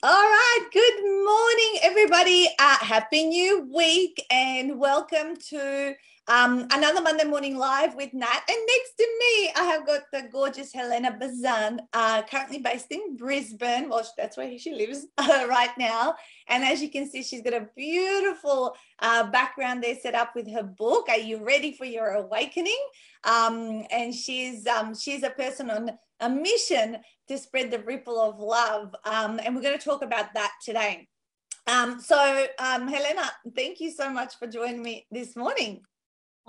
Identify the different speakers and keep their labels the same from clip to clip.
Speaker 1: All right. Good morning, everybody. Uh, happy new week and welcome to um, another Monday morning live with Nat. And next to me, I have got the gorgeous Helena Bazan, uh, currently based in Brisbane. Well, that's where she lives uh, right now. And as you can see, she's got a beautiful uh, background there set up with her book. Are you ready for your awakening? Um, and she's um, she's a person on a mission to spread the ripple of love. Um, and we're going to talk about that today. Um, so, um, Helena, thank you so much for joining me this morning.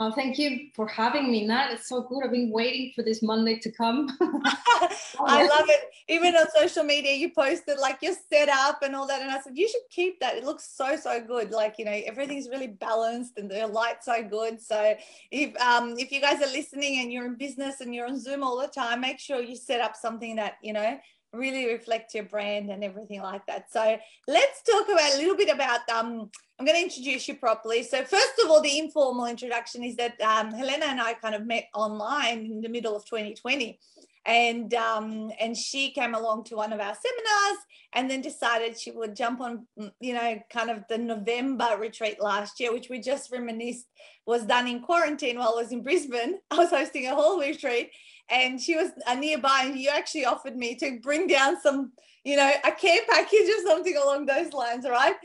Speaker 2: Oh, thank you for having me, Nat. It's so good. I've been waiting for this Monday to come.
Speaker 1: I love it. Even on social media, you posted like your setup and all that. And I said, you should keep that. It looks so, so good. Like, you know, everything's really balanced and the lights so good. So if um if you guys are listening and you're in business and you're on Zoom all the time, make sure you set up something that, you know, really reflect your brand and everything like that. So let's talk about a little bit about um I'm going to introduce you properly. So first of all, the informal introduction is that um, Helena and I kind of met online in the middle of 2020 and um, and she came along to one of our seminars and then decided she would jump on you know kind of the november retreat last year which we just reminisced was done in quarantine while i was in brisbane i was hosting a whole retreat and she was nearby and you actually offered me to bring down some you know a care package or something along those lines right?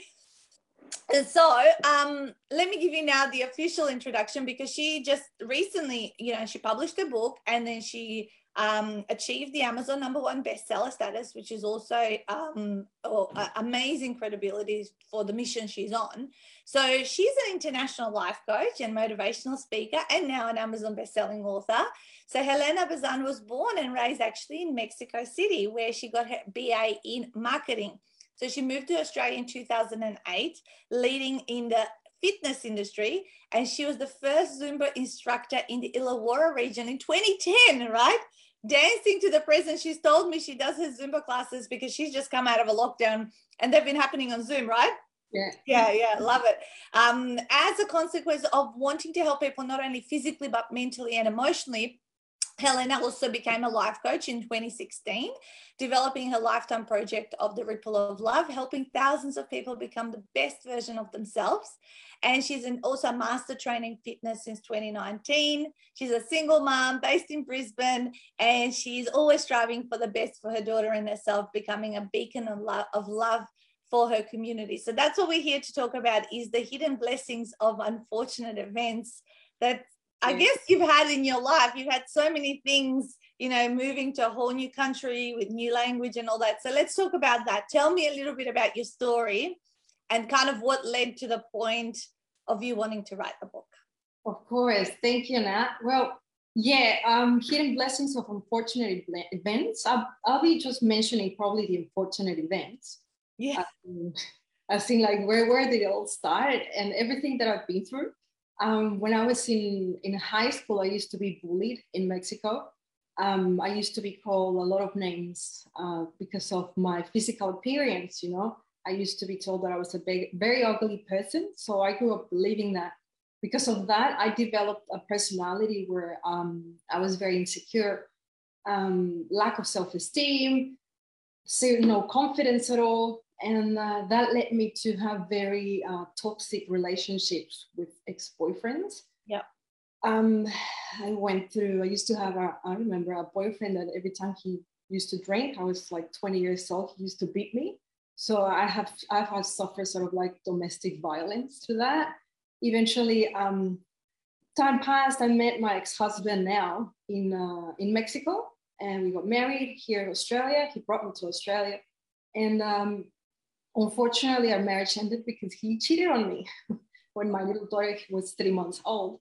Speaker 1: And so um, let me give you now the official introduction because she just recently you know she published a book and then she um, achieved the Amazon number one bestseller status, which is also um, oh, amazing credibility for the mission she's on. So she's an international life coach and motivational speaker, and now an Amazon bestselling author. So Helena Bazan was born and raised actually in Mexico City, where she got her BA in marketing. So she moved to Australia in 2008, leading in the fitness industry, and she was the first Zumba instructor in the Illawarra region in 2010, right? dancing to the present. She's told me she does her Zumba classes because she's just come out of a lockdown and they've been happening on Zoom, right?
Speaker 2: Yeah.
Speaker 1: Yeah, yeah, love it. Um, as a consequence of wanting to help people not only physically but mentally and emotionally, Helena also became a life coach in 2016, developing her lifetime project of the Ripple of Love, helping thousands of people become the best version of themselves. And she's an, also a master training fitness since 2019. She's a single mom based in Brisbane, and she's always striving for the best for her daughter and herself, becoming a beacon of love, of love for her community. So that's what we're here to talk about is the hidden blessings of unfortunate events that I guess you've had in your life. You've had so many things, you know, moving to a whole new country with new language and all that. So let's talk about that. Tell me a little bit about your story and kind of what led to the point of you wanting to write the book.
Speaker 2: Of course. Thank you, Nat. Well, yeah, um, hidden blessings of unfortunate events. I'll, I'll be just mentioning probably the unfortunate events.
Speaker 1: Yeah.
Speaker 2: Um, I think like where where did it all start and everything that I've been through. Um, when I was in, in high school, I used to be bullied in Mexico. Um, I used to be called a lot of names uh, because of my physical appearance, you know. I used to be told that I was a big, very ugly person. So I grew up believing that. Because of that, I developed a personality where um, I was very insecure, um, lack of self esteem, no confidence at all and uh, that led me to have very uh, toxic relationships with ex-boyfriends.
Speaker 1: Yeah
Speaker 2: um, i went through i used to have a i remember a boyfriend that every time he used to drink i was like 20 years old he used to beat me. So i have i've had suffered sort of like domestic violence through that. Eventually um, time passed i met my ex-husband now in uh, in mexico and we got married here in australia. He brought me to australia. And um, unfortunately, our marriage ended because he cheated on me when my little daughter was three months old.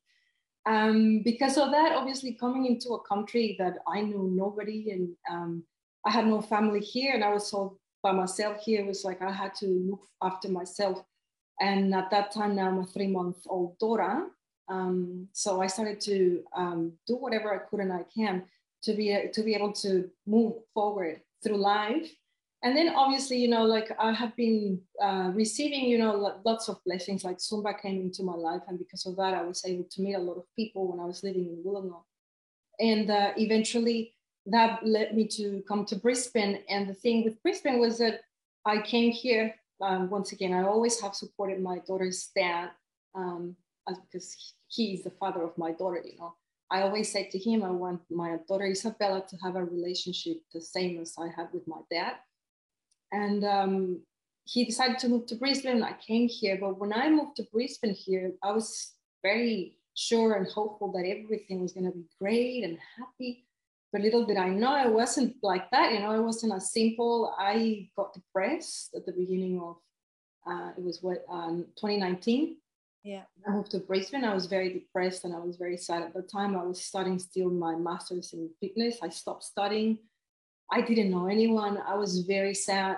Speaker 2: Um, because of that, obviously, coming into a country that I knew nobody and um, I had no family here, and I was all by myself here, was like I had to look after myself. And at that time, now I'm a three month old daughter. Um, so I started to um, do whatever I could and I can to be, to be able to move forward through life and then obviously you know like i have been uh, receiving you know lots of blessings like zumba came into my life and because of that i was able to meet a lot of people when i was living in wollongong and uh, eventually that led me to come to brisbane and the thing with brisbane was that I came here um, once again. I always have supported my daughter's dad um, because he is the father of my daughter. You know, I always say to him, I want my daughter Isabella to have a relationship the same as I had with my dad. And um, he decided to move to Brisbane. I came here, but when I moved to Brisbane here, I was very sure and hopeful that everything was going to be great and happy. But little did I know it wasn't like that. You know, it wasn't as simple. I got depressed at the beginning of uh, it was what um, 2019.
Speaker 1: Yeah.
Speaker 2: I moved to Brisbane. I was very depressed and I was very sad at the time. I was studying still my master's in fitness. I stopped studying. I didn't know anyone. I was very sad.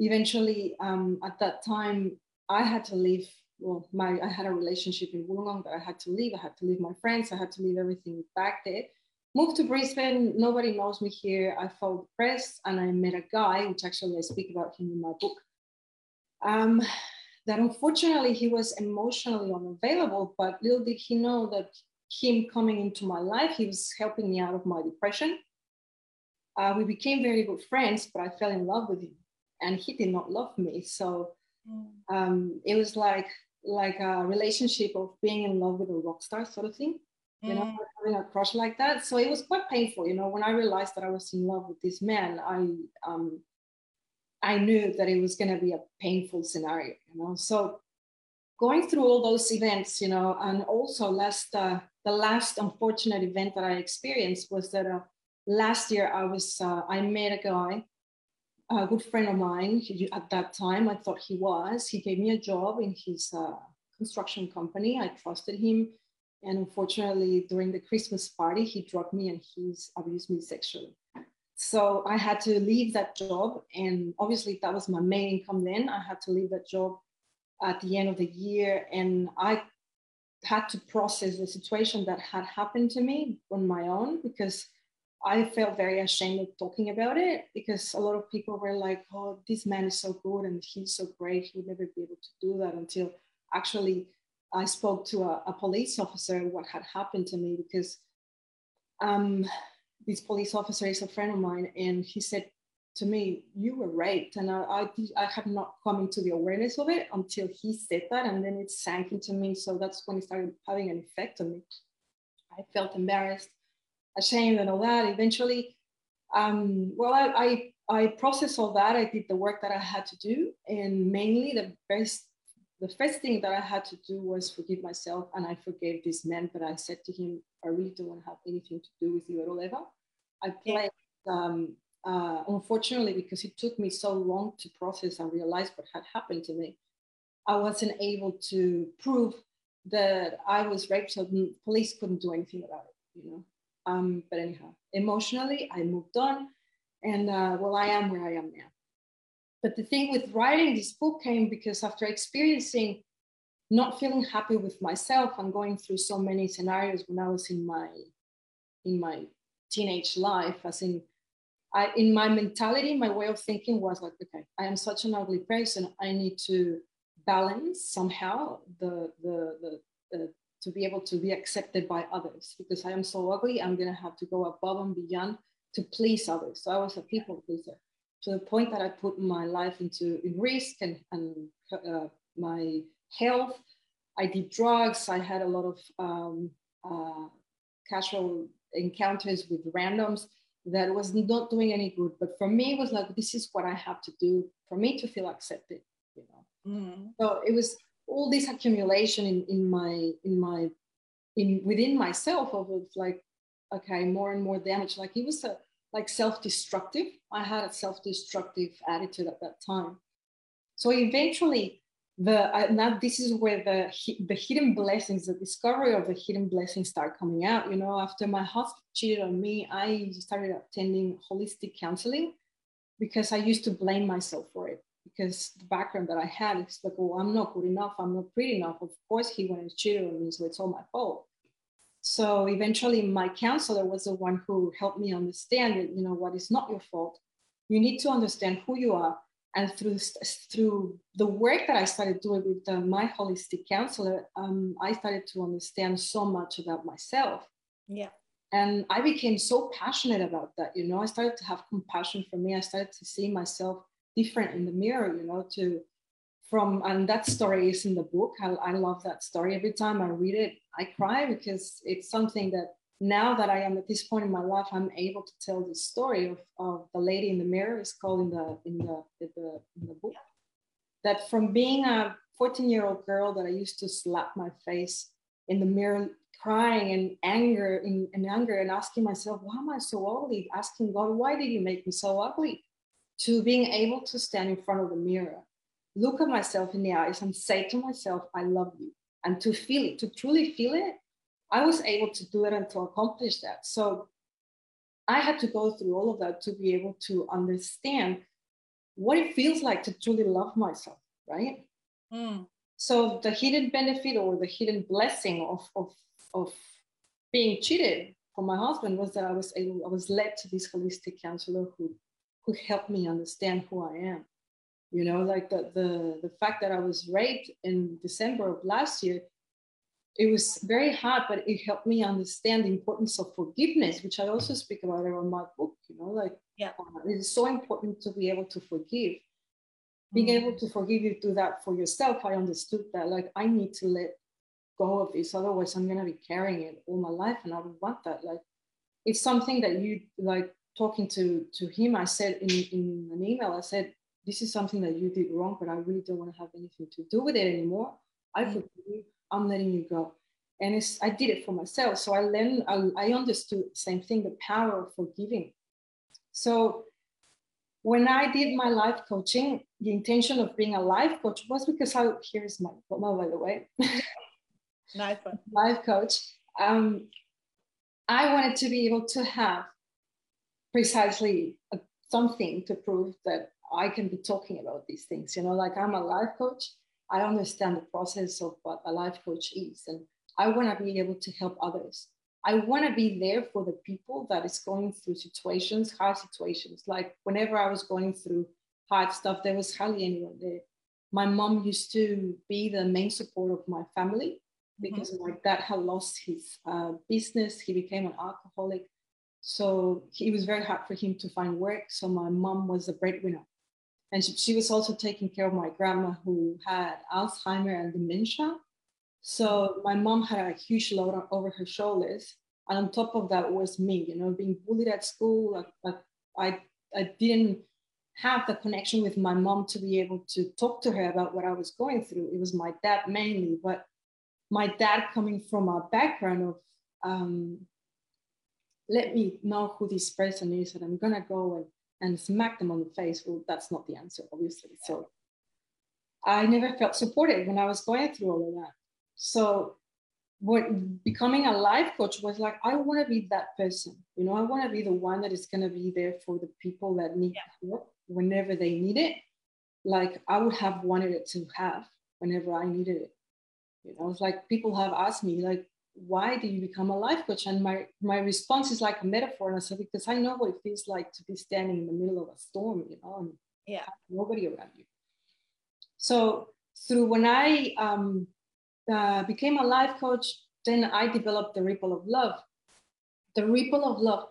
Speaker 2: Eventually, um, at that time, I had to leave well, my I had a relationship in Wollongong that I had to leave. I had to leave my friends. I had to leave everything back there. Moved to Brisbane. Nobody knows me here. I felt depressed, and I met a guy, which actually I speak about him in my book. Um, that unfortunately he was emotionally unavailable, but little did he know that him coming into my life, he was helping me out of my depression. Uh, we became very good friends, but I fell in love with him, and he did not love me. So um, it was like like a relationship of being in love with a rock star sort of thing you know mm. having a crush like that so it was quite painful you know when i realized that i was in love with this man i um i knew that it was going to be a painful scenario you know so going through all those events you know and also last uh, the last unfortunate event that i experienced was that uh, last year i was uh, i met a guy a good friend of mine he, at that time i thought he was. He gave me a job in his uh, construction company. I trusted him. And unfortunately during the christmas party he drugged me and he abused me sexually. So i had to leave that job. And obviously that was my main income then. I had to leave that job at the end of the year. And i had to process the situation that had happened to me on my own because I felt very ashamed of talking about it because a lot of people were like, oh, this man is so good and he's so great. He would never be able to do that until actually I spoke to a, a police officer what had happened to me because um, this police officer is a friend of mine and he said to me, you were raped. And I, I, I had not come into the awareness of it until he said that. And then it sank into me. So that's when it started having an effect on me. I felt embarrassed ashamed and all that. Eventually, um, well, I, I, I processed all that. I did the work that I had to do, and mainly the best, the first thing that I had to do was forgive myself, and I forgave this man. But I said to him, I really don't want to have anything to do with you at all ever. I played. Um, uh, unfortunately, because it took me so long to process and realize what had happened to me, I wasn't able to prove that I was raped, so the police couldn't do anything about it. You know, um, but anyhow, emotionally, I moved on, and uh, well, I am where I am now. But the thing with writing this book came because after experiencing not feeling happy with myself and going through so many scenarios when I was in my in my teenage life, as in I, in my mentality, my way of thinking was like, okay, I am such an ugly person. I need to balance somehow the the the, the to be able to be accepted by others because I am so ugly, I'm going to have to go above and beyond to please others. So I was a people pleaser to the point that I put my life into in risk and, and uh, my health. I did drugs. I had a lot of um, uh, casual encounters with randoms that was not doing any good. But for me, it was like, this is what I have to do for me to feel accepted, you know? Mm. So it was all this accumulation in, in my in my in within myself of like okay more and more damage. Like it was a like self-destructive. I had a self-destructive attitude at that time. So eventually the uh, now this is where the the hidden blessings the discovery of the hidden blessings start coming out you know. After my husband cheated on me i started attending holistic counseling because i used to blame myself for it because the background that I had is like, oh, I'm not good enough, I'm not pretty enough. Of course, he went and cheated on me, so it's all my fault. So eventually, my counselor was the one who helped me understand that, you know, what is not your fault. You need to understand who you are. And through, through the work that I started doing with uh, my holistic counselor, um, I started to understand so much about myself.
Speaker 1: Yeah.
Speaker 2: And I became so passionate about that. You know, I started to have compassion for me. I started to see myself different in the mirror, you know, to from and that story is in the book. I, I love that story. Every time I read it, I cry because it's something that now that I am at this point in my life, I'm able to tell the story of, of the lady in the mirror. It's called in the in the in the, in the book. That from being a 14 year old girl that I used to slap my face in the mirror, crying in anger, in, in anger, and asking myself, why am I so ugly? Asking God, why did you make me so ugly? To being able to stand in front of the mirror, look at myself in the eyes and say to myself, I love you. And to feel it, to truly feel it, I was able to do it and to accomplish that. So I had to go through all of that to be able to understand what it feels like to truly love myself, right? Mm. So the hidden benefit or the hidden blessing of, of, of being cheated from my husband was that I was able, I was led to this holistic counselor who, who helped me understand who I am. You know, like the, the, the fact that I was raped in December of last year, it was very hard, but it helped me understand the importance of forgiveness, which I also speak about in my book. You know, like
Speaker 1: yeah.
Speaker 2: Uh, it is so important to be able to forgive being mm. able to forgive you do that for yourself i understood that like i need to let go of this otherwise i'm going to be carrying it all my life and i don't want that like it's something that you like talking to to him i said in, in an email i said this is something that you did wrong but i really don't want to have anything to do with it anymore i mm. forgive you i'm letting you go and it's i did it for myself so i learned i, I understood the same thing the power of forgiving so when I did my life coaching, the intention of being a life coach was because I here's my diploma by the way.
Speaker 1: nice one.
Speaker 2: Life coach. Um, I wanted to be able to have precisely a, something to prove that I can be talking about these things. You know, like I'm a life coach. I understand the process of what a life coach is, and I want to be able to help others. I want to be there for the people that is going through situations, hard situations. Like whenever I was going through hard stuff, there was hardly anyone there. My mom used to be the main support of my family because mm-hmm. my dad had lost his uh, business. He became an alcoholic. So it was very hard for him to find work. So my mom was the breadwinner. And she, she was also taking care of my grandma who had Alzheimer and dementia. So my mom had a huge load on, over her shoulders. And on top of that was me, you know, being bullied at school. I, I didn't have the connection with my mom to be able to talk to her about what I was going through. It was my dad mainly, but my dad coming from a background of um, let me know who this person is and I'm gonna go and, and smack them on the face. Well, that's not the answer, obviously. So I never felt supported when I was going through all of that. So what becoming a life coach was like, I want to be that person. You know, I want to be the one that is going to be there for the people that need yeah. help whenever they need it. Like I would have wanted it to have whenever I needed it. You know, it's like people have asked me, like, why do you become a life coach? And my my response is like a metaphor. And I said, because I know what it feels like to be standing in the middle of a storm, you know, and
Speaker 1: yeah,
Speaker 2: nobody around you. So through when I um, uh, became a life coach, then I developed the Ripple of Love. The Ripple of Love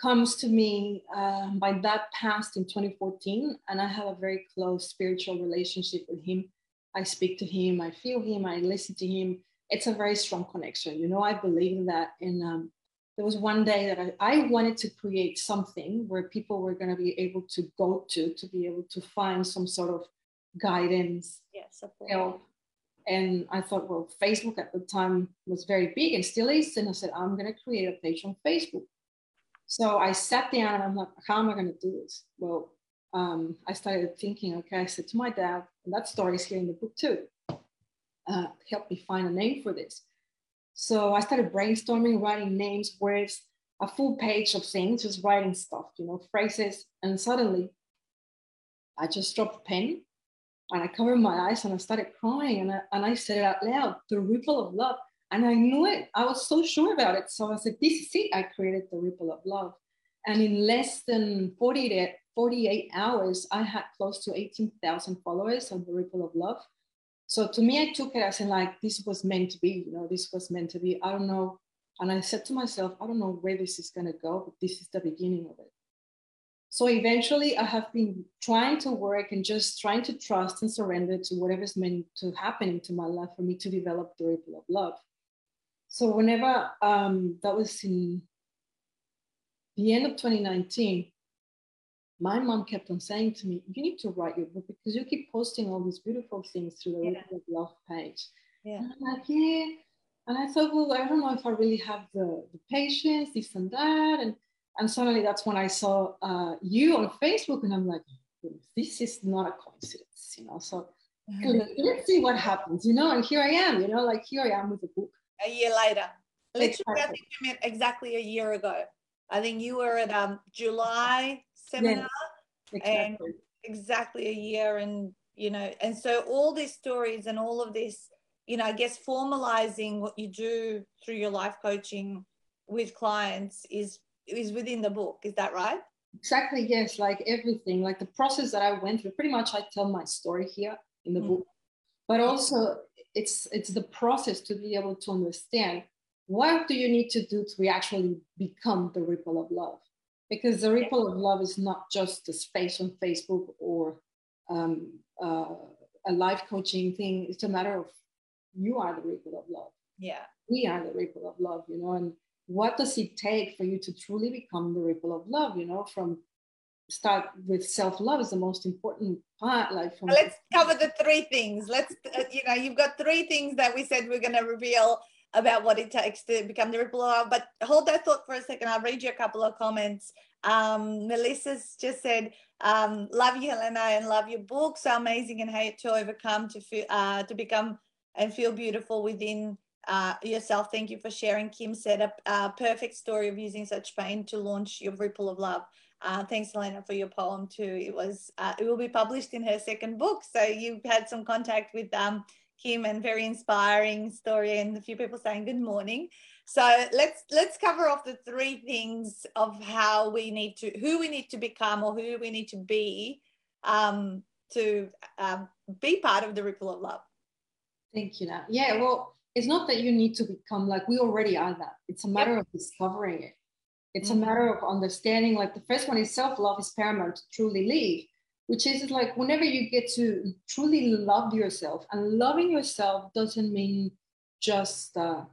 Speaker 2: comes to me uh, by that passed in 2014, and I have a very close spiritual relationship with him. I speak to him, I feel him, I listen to him. It's a very strong connection. You know, I believe in that. And um, there was one day that I, I wanted to create something where people were going to be able to go to to be able to find some sort of guidance,
Speaker 1: yes,
Speaker 2: help, and I thought, well, Facebook at the time was very big and still is. And I said, I'm going to create a page on Facebook. So I sat down and I'm like, how am I going to do this? Well, um, I started thinking, okay, I said to my dad, and that story is here in the book too, uh, help me find a name for this. So I started brainstorming, writing names, words, a full page of things, just writing stuff, you know, phrases. And suddenly I just dropped a pen and I covered my eyes and I started crying and I, and I said it out loud, the ripple of love. And I knew it. I was so sure about it. So I said, this is it. I created the ripple of love. And in less than 48, 48 hours, I had close to 18,000 followers on the ripple of love. So to me, I took it as in like, this was meant to be, you know, this was meant to be. I don't know. And I said to myself, I don't know where this is going to go, but this is the beginning of it. So eventually, I have been trying to work and just trying to trust and surrender to whatever's meant to happen into my life for me to develop the ripple of love. So whenever um, that was in the end of 2019, my mom kept on saying to me, "You need to write your book because you keep posting all these beautiful things through the yeah. Love page."
Speaker 1: Yeah.
Speaker 2: And I'm like, yeah. And I thought, well, I don't know if I really have the, the patience, this and that. And and suddenly that's when I saw uh, you on Facebook, and I'm like, this is not a coincidence, you know. So mm-hmm. let's see what happens, you know. And here I am, you know, like here I am with the book.
Speaker 1: A year later, literally, exactly. I think you met exactly a year ago. I think you were at um July seminar, yes, exactly. and exactly a year, and you know, and so all these stories and all of this, you know, I guess formalizing what you do through your life coaching with clients is is within the book. Is that right?
Speaker 2: Exactly. Yes. Like everything, like the process that I went through. Pretty much, I tell my story here in the mm. book, but also it's it's the process to be able to understand what do you need to do to actually become the ripple of love because the ripple of love is not just a space on facebook or um, uh, a life coaching thing. It's a matter of you are the ripple of love.
Speaker 1: Yeah.
Speaker 2: We are the ripple of love you know and what does it take for you to truly become the ripple of love you know from start with self-love is the most important part like from
Speaker 1: let's cover the three things. Let's uh, you know you've got three things that we said we're going to reveal about what it takes to become the ripple of love but hold that thought for a second i'll read you a couple of comments um, melissa's just said um, love you helena and love your book so amazing and how to overcome to feel uh, to become and feel beautiful within uh, yourself. Thank you for sharing. Kim said a, a, perfect story of using such pain to launch your ripple of love. Uh, thanks, Elena, for your poem too. It was uh, it will be published in her second book, so you had some contact with um, Kim and very inspiring story, and a few people saying good morning. So let's let's cover off the three things of how we need to who we need to become or who we need to be um, to um, be part of the ripple of love.
Speaker 2: Thank you. Now, yeah, well it's not that you need to become like we already are that. It's a matter yep. of discovering it. It's mm-hmm. a matter of understanding. Like the first one is self love is paramount to truly live, which is like whenever you get to truly love yourself, and loving yourself doesn't mean just uh,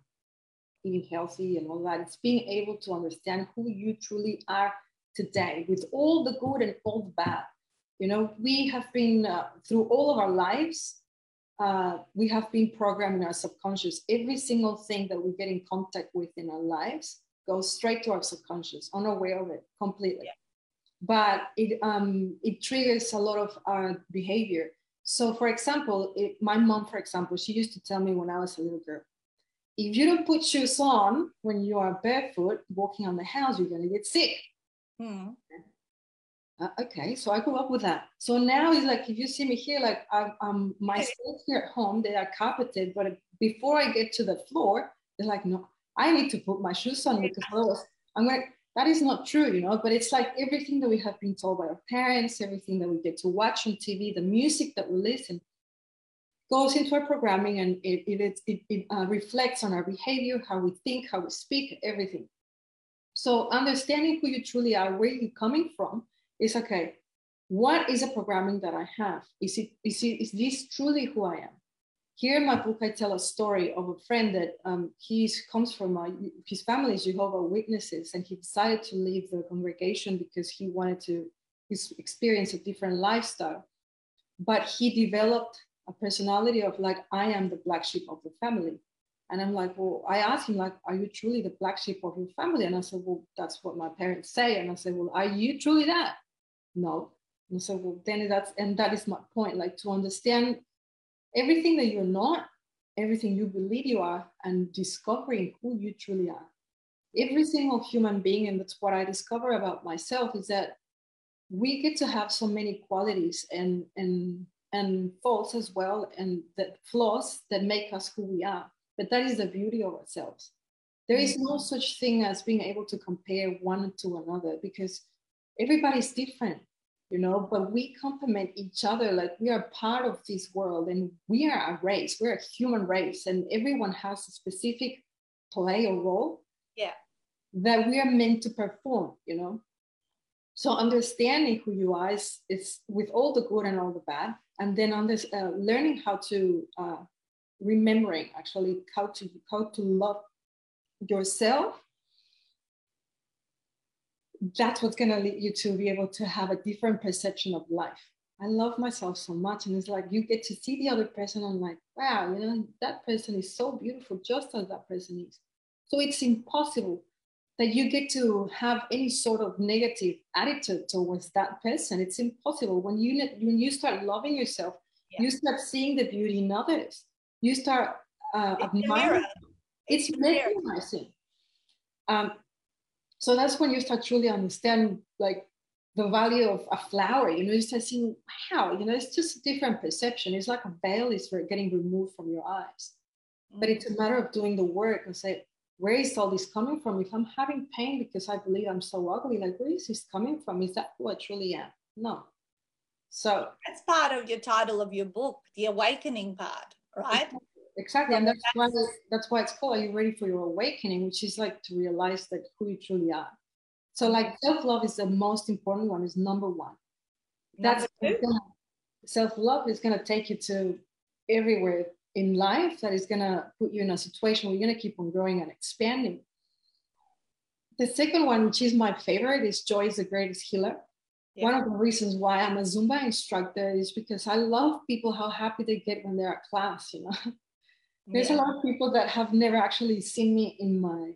Speaker 2: eating healthy and all that. It's being able to understand who you truly are today with all the good and all the bad. You know, we have been uh, through all of our lives uh, we have been programming our subconscious. Every single thing that we get in contact with in our lives goes straight to our subconscious, unaware of it completely. Yeah. But it um, it triggers a lot of our behavior. So, for example, it, my mom, for example, she used to tell me when I was a little girl, if you don't put shoes on when you are barefoot walking on the house, you're going to get sick. Hmm uh, okay, so I grew up with that. So now it's like if you see me here, like I'm, I'm my stairs here at home, they are carpeted, but before I get to the floor, they're like, no, I need to put my shoes on because otherwise I'm like, that is not true, you know. But it's like everything that we have been told by our parents, everything that we get to watch on TV, the music that we listen goes into our programming and it, it, it, it uh, reflects on our behavior, how we think, how we speak, everything. So understanding who you truly are, where you're coming from, is okay, what is the programming that I have? Is it is it is this truly who I am? Here in my book, I tell a story of a friend that um, he comes from a, his family is Jehovah Witnesses, and he decided to leave the congregation because he wanted to experience a different lifestyle. But he developed a personality of like, I am the black sheep of the family. And I'm like, well, I asked him, like, are you truly the black sheep of your family? And I said, well, that's what my parents say. And I said, well, are you truly that? no and so well, then that's and that is my point like to understand everything that you're not everything you believe you are and discovering who you truly are. Every single human being and that's what i discover about myself is that we get to have so many qualities and and and faults as well and that flaws that make us who we are. But that is the beauty of ourselves. There is no such thing as being able to compare one to another because everybody's different you know but we complement each other like we are part of this world and we are a race we're a human race and everyone has a specific play or role
Speaker 1: yeah.
Speaker 2: that we are meant to perform you know? So understanding who you are is, is with all the good and all the bad and then on this uh, learning how to uh, remembering actually how to how to love yourself that's what's going to lead you to be able to have a different perception of life i love myself so much and it's like you get to see the other person and like wow you know that person is so beautiful just as that person is so it's impossible that you get to have any sort of negative attitude towards that person. It's impossible. When you when you start loving yourself, yeah. you start seeing the beauty in others. You start uh, it's admiring. It's, it's recognizing. Um, so that's when you start truly understand like the value of a flower. You know, you start seeing, wow, you know, it's just a different perception. It's like a veil is getting removed from your eyes. But it's a mm. matter of doing the work and say, where is all this coming from? If I'm having pain because I believe I'm so ugly, like where is this coming from? Is that who I truly am? No. So
Speaker 1: that's part of your title of your book, the awakening part, right?
Speaker 2: Exactly. And that's why that's why it's called Are You Ready for Your Awakening, which is like to realize that who you truly are. So like self-love is the most important one, is number one. That's self-love is gonna take you to everywhere in life that is going to put you in a situation where you're going to keep on growing and expanding. The second one, which is my favorite, is joy is the greatest healer. Yeah. One of the reasons why I'm a Zumba instructor is because I love people how happy they get when they're at class, you know. There's yeah. a lot of people that have never actually seen me in my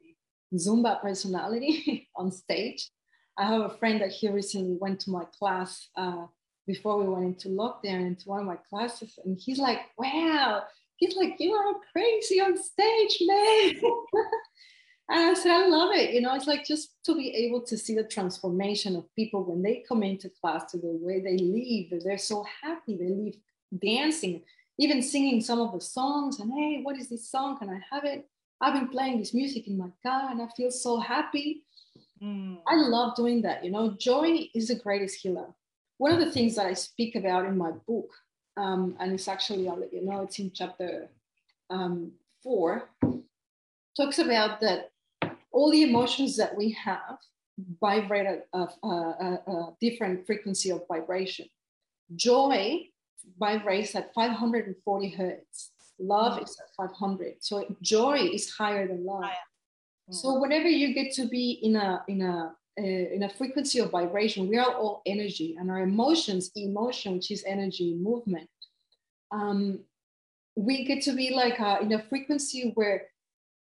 Speaker 2: Zumba personality on stage. I have a friend that he recently went to my class uh, before we went into lockdown into one of my classes, and he's like, "Wow, he's like, you are crazy on stage, man. and I said, I love it. You know, it's like just to be able to see the transformation of people when they come into class to the way they leave, they're so happy. They leave dancing, even singing some of the songs. And hey, what is this song? Can I have it? I've been playing this music in my car and I feel so happy. Mm. I love doing that. You know, joy is the greatest healer. One of the things that I speak about in my book um, and it's actually, I'll let you know, it's in chapter um, four, talks about that all the emotions that we have vibrate at a, a, a different frequency of vibration. Joy vibrates at 540 hertz. Love mm-hmm. is at 500. So joy is higher than love. Mm-hmm. So whenever you get to be in a in a uh, in a frequency of vibration. We are all energy, and our emotions, emotion, which is energy, movement. Um, we get to be like a, in a frequency where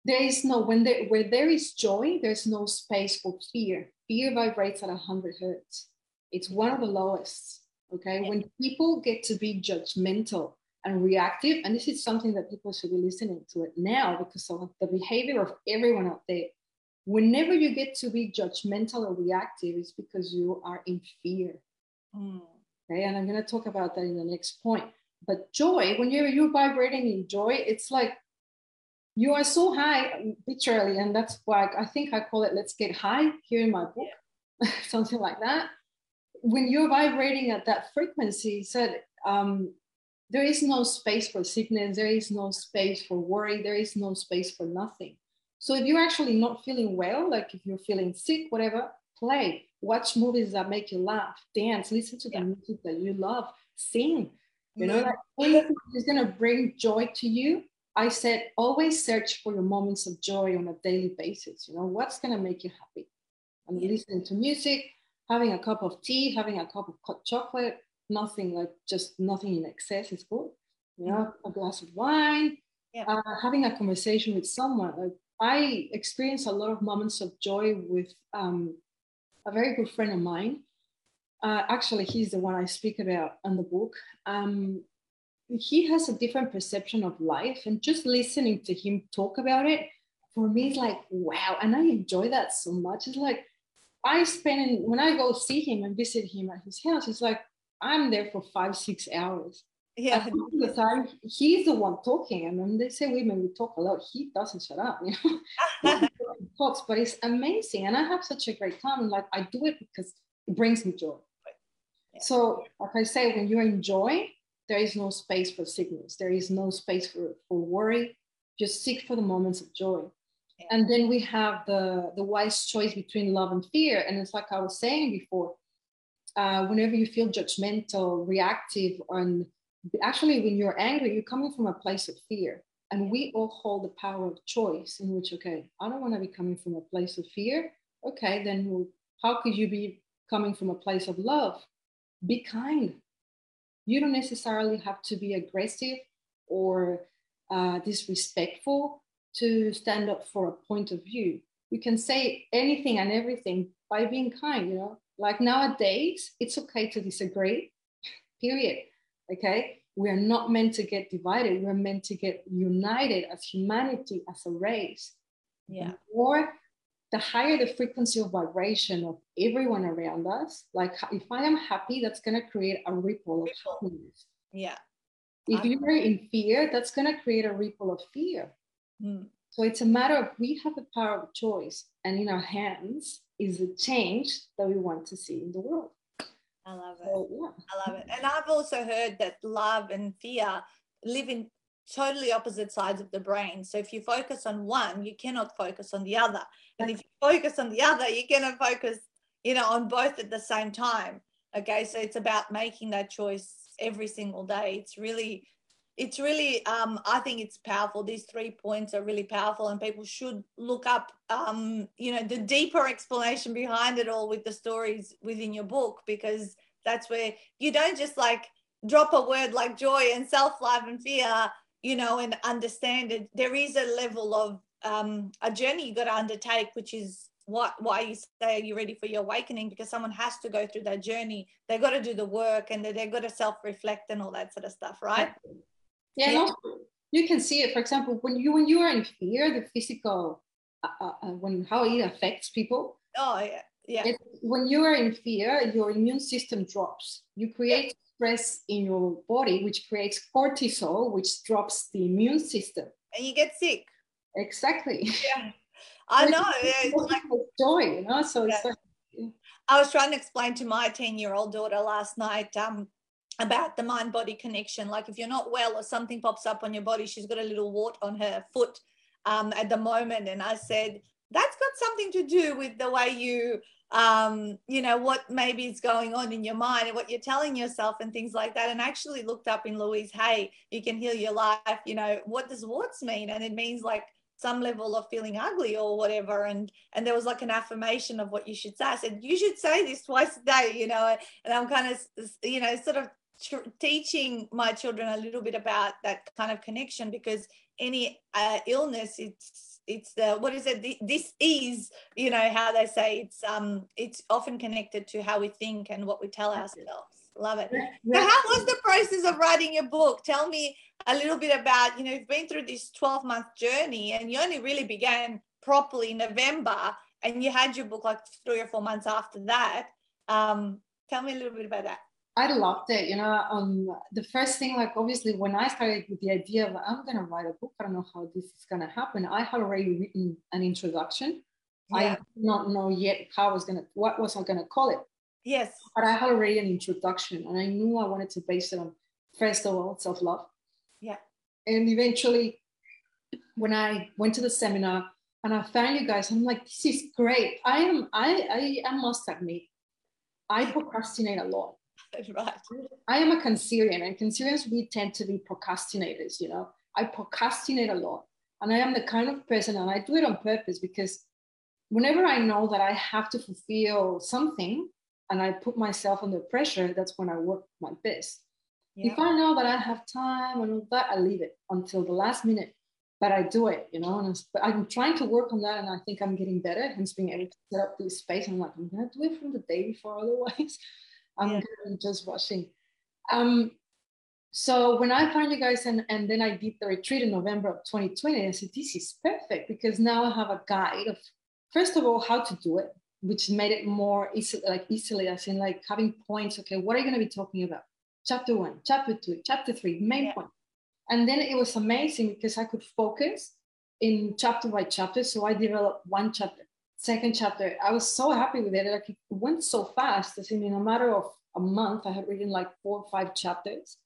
Speaker 2: there is no when there where there is joy, there's no space for fear. Fear vibrates at 100 hertz. It's one of the lowest. Okay, when people get to be judgmental and reactive, and this is something that people should be listening to it now because of the behavior of everyone out there whenever you get to be judgmental or reactive, it's because you are in fear. Mm. Okay, and I'm going to talk about that in the next point. But joy, when you're you're vibrating in joy, it's like you are so high, literally, and that's why I think I call it "Let's Get High" here in my book, yeah. something like that. When you're vibrating at that frequency, said um, there is no space for sickness, there is no space for worry, there is no space for nothing. So if you're actually not feeling well, like if you're feeling sick, whatever, play, watch movies that make you laugh, dance, listen to the music that you love, sing. You know, like anything is gonna bring joy to you. I said always search for your moments of joy on a daily basis. You know, what's gonna make you happy? And yeah. listening to music, having a cup of tea, having a cup of hot chocolate, nothing like just nothing in excess is good. You know, a glass of wine, yeah. uh, having a conversation with someone. Like I experienced a lot of moments of joy with um, a very good friend of mine. Uh, actually, he's the one I speak about in the book. Um, he has a different perception of life, and just listening to him talk about it for me is like wow, and I enjoy that so much. It's like I spend when I go see him and visit him at his house. It's like I'm there for five, six hours yeah. the time he's the one talking. and mean, they say women, we talk a lot. He doesn't shut up, you know. talks, but it's amazing. And I have such a great time. And like I do it because it brings me joy. Yeah. So, like I say, when you enjoy, there is no space for sickness. There is no space for, for worry. Just seek for the moments of joy. And then we have the the wise choice between love and fear. And it's like I was saying before, uh, whenever you feel judgmental, reactive, and actually when you're angry, you're coming from a place of fear. And we all hold the power of choice in which, okay, I don't want to be coming from a place of fear. Okay, then how could you be coming from a place of love? Be kind. You don't necessarily have to be aggressive or uh, disrespectful to stand up for a point of view. You can say anything and everything by being kind, you know. Like nowadays, it's okay to disagree, period. Okay we are not meant to get divided. We're meant to get united as humanity, as a race.
Speaker 1: Yeah.
Speaker 2: Or the higher the frequency of vibration of everyone around us, like if I am happy, that's going to create a ripple of happiness.
Speaker 1: Yeah.
Speaker 2: If you're in fear, that's going to create a ripple of fear.
Speaker 1: Mm.
Speaker 2: So it's a matter of we have the power of choice, and in our hands is the change that we want to see in the world.
Speaker 1: I love it. So, yeah. I love it. And I've also heard that love and fear live in totally opposite sides of the brain. So if you focus on one, you cannot focus on the other. And if you focus on the other, you cannot focus, you know, on both at the same time. Okay. So it's about making that choice every single day. It's really, it's really, um, I think it's powerful. These three points are really powerful, and people should look up, um, you know, the deeper explanation behind it all with the stories within your book because that's where you don't just like drop a word like joy and self love and fear, you know, and understand it. There is a level of um, a journey you got to undertake, which is what why you say you're ready for your awakening because someone has to go through that journey. They got to do the work and they they got to self reflect and all that sort of stuff, right?
Speaker 2: Yeah, yeah. you can see it. For example, when you when you are in fear, the physical, uh, uh, uh when how it affects people.
Speaker 1: Oh yeah yeah.
Speaker 2: It, when you are in fear, your immune system drops. You create yeah. stress in your body, which creates cortisol, which drops the immune system.
Speaker 1: And you get sick.
Speaker 2: Exactly.
Speaker 1: Yeah. I know. It's like
Speaker 2: joy, you know. So yeah. it's like.
Speaker 1: I was trying to explain to my 10 year old daughter last night um, about the mind body connection. Like if you're not well or something pops up on your body, she's got a little wart on her foot um, at the moment. And I said, that's got something to do with the way you um, you know, what maybe is going on in your mind and what you're telling yourself and things like that. And actually looked up in Louise Hay, you can heal your life, you know, what does warts mean? And it means like some level of feeling ugly or whatever. And and there was like an affirmation of what you should say. I said, you should say this twice a day, you know, and I'm kind of, you know, sort of teaching my children a little bit about that kind of connection because any uh, illness, it's it's the what is it? This is you know how they say it's um it's often connected to how we think and what we tell ourselves. Love it. So how was the process of writing your book? Tell me a little bit about you know you've been through this 12 month journey and you only really began properly in november and you had your book like three or four months after that. Um tell me a little bit about that
Speaker 2: I loved it. You know, um, the first thing, like obviously, when I started with the idea of I'm gonna write a book, I don't know how this is gonna happen. I had already written an introduction. Yeah. I did not know yet how I was gonna, what was I gonna call it.
Speaker 1: Yes.
Speaker 2: But I had already an introduction, and I knew I wanted to base it on first of all self love.
Speaker 1: Yeah.
Speaker 2: And eventually, when I went to the seminar and I found you guys, I'm like, this is great. I am, I, I, I must admit, I procrastinate a lot.
Speaker 1: right.
Speaker 2: I am a Cancerian, and Cancerians we tend to be procrastinators. You know, I procrastinate a lot, and I am the kind of person, and I do it on purpose because whenever I know that I have to fulfill something, and I put myself under pressure, that's when I work my best. Yeah. If I know that I have time and all that, I leave it until the last minute. But I do it, you know, and I'm trying to work on that, and I think I'm getting better. Hence, being able to set up this space. I'm like, I'm gonna do it from the day before, otherwise. I'm yeah. just watching. Um, so when I found you guys and, and then I did the retreat in November of 2020, I said, this is perfect because now I have a guide of, first of all, how to do it, which made it more easy, like easily, as in like having points. Okay, what are you going to be talking about? Chapter one, chapter two, chapter three, main yeah. point. And then it was amazing because I could focus in chapter by chapter. So I developed one chapter second chapter, I was so happy with it. Like it went so fast. I mean, in a matter of a month, I had written like four or five chapters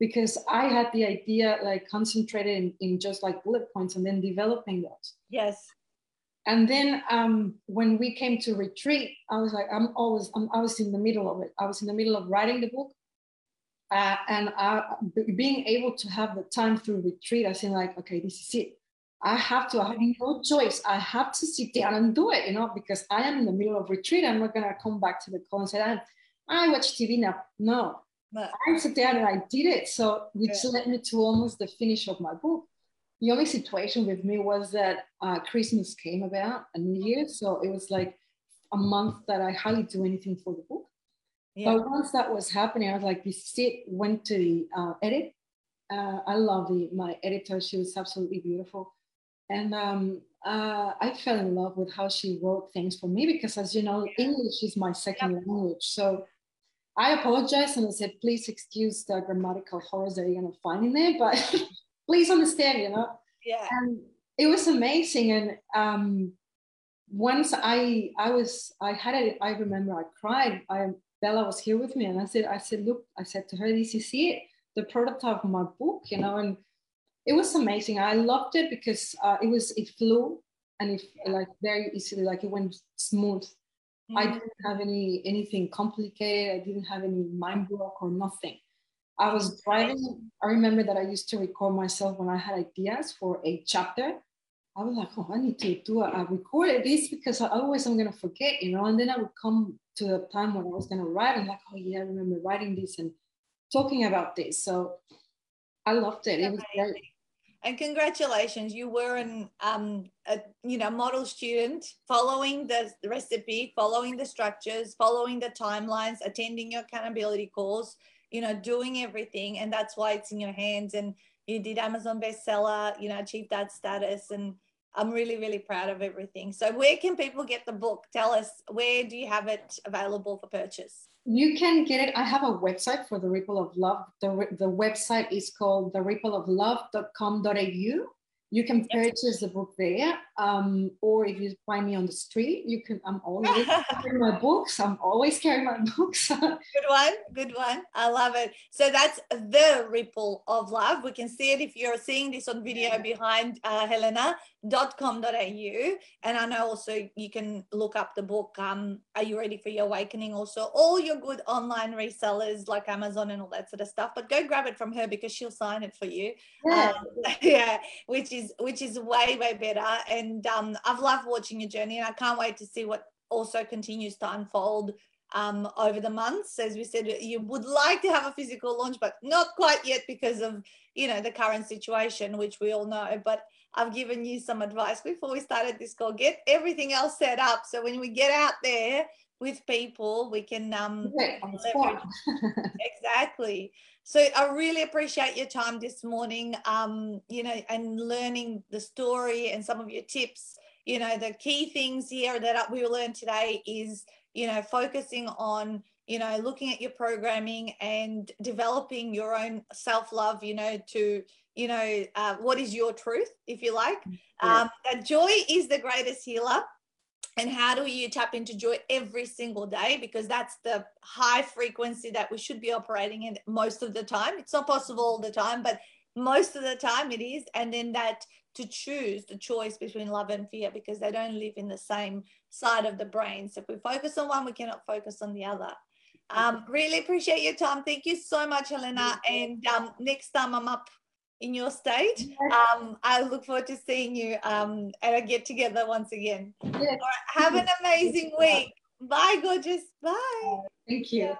Speaker 2: because I had the idea like concentrated in, in just like bullet points and then developing those.
Speaker 1: Yes.
Speaker 2: And then um, when we came to retreat, I was like, I'm always, I'm, I was in the middle of it. I was in the middle of writing the book. Uh, and I, being able to have the time through retreat, I said like, okay, this is it. I have to, I have no choice. I have to sit down and do it, you know, because I am in the middle of retreat. I'm not going to come back to the call and say, I, I watch TV now. No, but, I sat down and I did it. So, which yeah. led me to almost the finish of my book. The only situation with me was that uh, Christmas came about a New Year. So it was like a month that I hardly do anything for the book. Yeah. But once that was happening, I was like, this sit, went to the uh, edit. Uh, I love the, my editor. She was absolutely beautiful and um, uh, I fell in love with how she wrote things for me because, as you know, English is my second yep. language. So I apologized and I said, please excuse the grammatical horrors that you're going to find in there, but please understand, you know?
Speaker 1: Yeah.
Speaker 2: And it was amazing. And um, once I, I was, I had it, I remember I cried. I, Bella was here with me and I said, I said, look, I said to her, this is it, the prototype of my book, you know, and it was amazing. I loved it because uh, it was it flew and it like very easily, like it went smooth. Mm-hmm. I didn't have any anything complicated. I didn't have any mind block or nothing. I was driving. I remember that I used to record myself when I had ideas for a chapter. I was like, oh, I need to do it. I recorded this because I, otherwise I'm gonna forget, you know. And then I would come to the time when I was gonna write. I'm like, oh yeah, I remember writing this and talking about this. So I loved it. It was great.
Speaker 1: And congratulations, you were an um, a you know model student, following the recipe, following the structures, following the timelines, attending your accountability calls, you know, doing everything, and that's why it's in your hands. And you did Amazon bestseller, you know, achieved that status, and I'm really really proud of everything. So, where can people get the book? Tell us where do you have it available for purchase?
Speaker 2: You can get it. I have a website for the Ripple of Love. The, the website is called the rippleoflove.com.au you can purchase the book there um, or if you find me on the street you can i'm always carrying my books. I'm always carrying my books.
Speaker 1: Good one good one. I love it. So that's the ripple of love. We can see it if you're seeing this on video behind uh, helena.com.au and i know also you can look up the book um, are you ready for your awakening also? All your good online resellers like amazon and all that sort of stuff. But go grab it from her because she'll sign it for you. Yeah, um, yeah which is is which is way way better. And um, I've loved watching your journey, and I can't wait to see what also continues to unfold um, over the months. As we said, you would like to have a physical launch, but not quite yet because of you know the current situation, which we all know. But I've given you some advice before we started this call. Get everything else set up so when we get out there with people, we can um exactly. So I really appreciate your time this morning, um, you know, and learning the story and some of your tips. You know, the key things here that we learned today is, you know, focusing on, you know, looking at your programming and developing your own self love, you know, to, you know, uh, what is your truth, if you like. Yeah. Um, that joy is the greatest healer and how do you tap into joy every single day? Because that's the high frequency that we should be operating in most of the time. It's not possible all the time but most of the time it is. And then that to choose the choice between love and fear because they don't live in the same side of the brain. So if we focus on one we cannot focus on the other. Um, really appreciate your time. Thank you so much helena. And um, next time i'm up in your state. Um, I look forward to seeing you um, at a get together once again. Yes. have an amazing week. Bye, gorgeous. Bye.
Speaker 2: Thank you.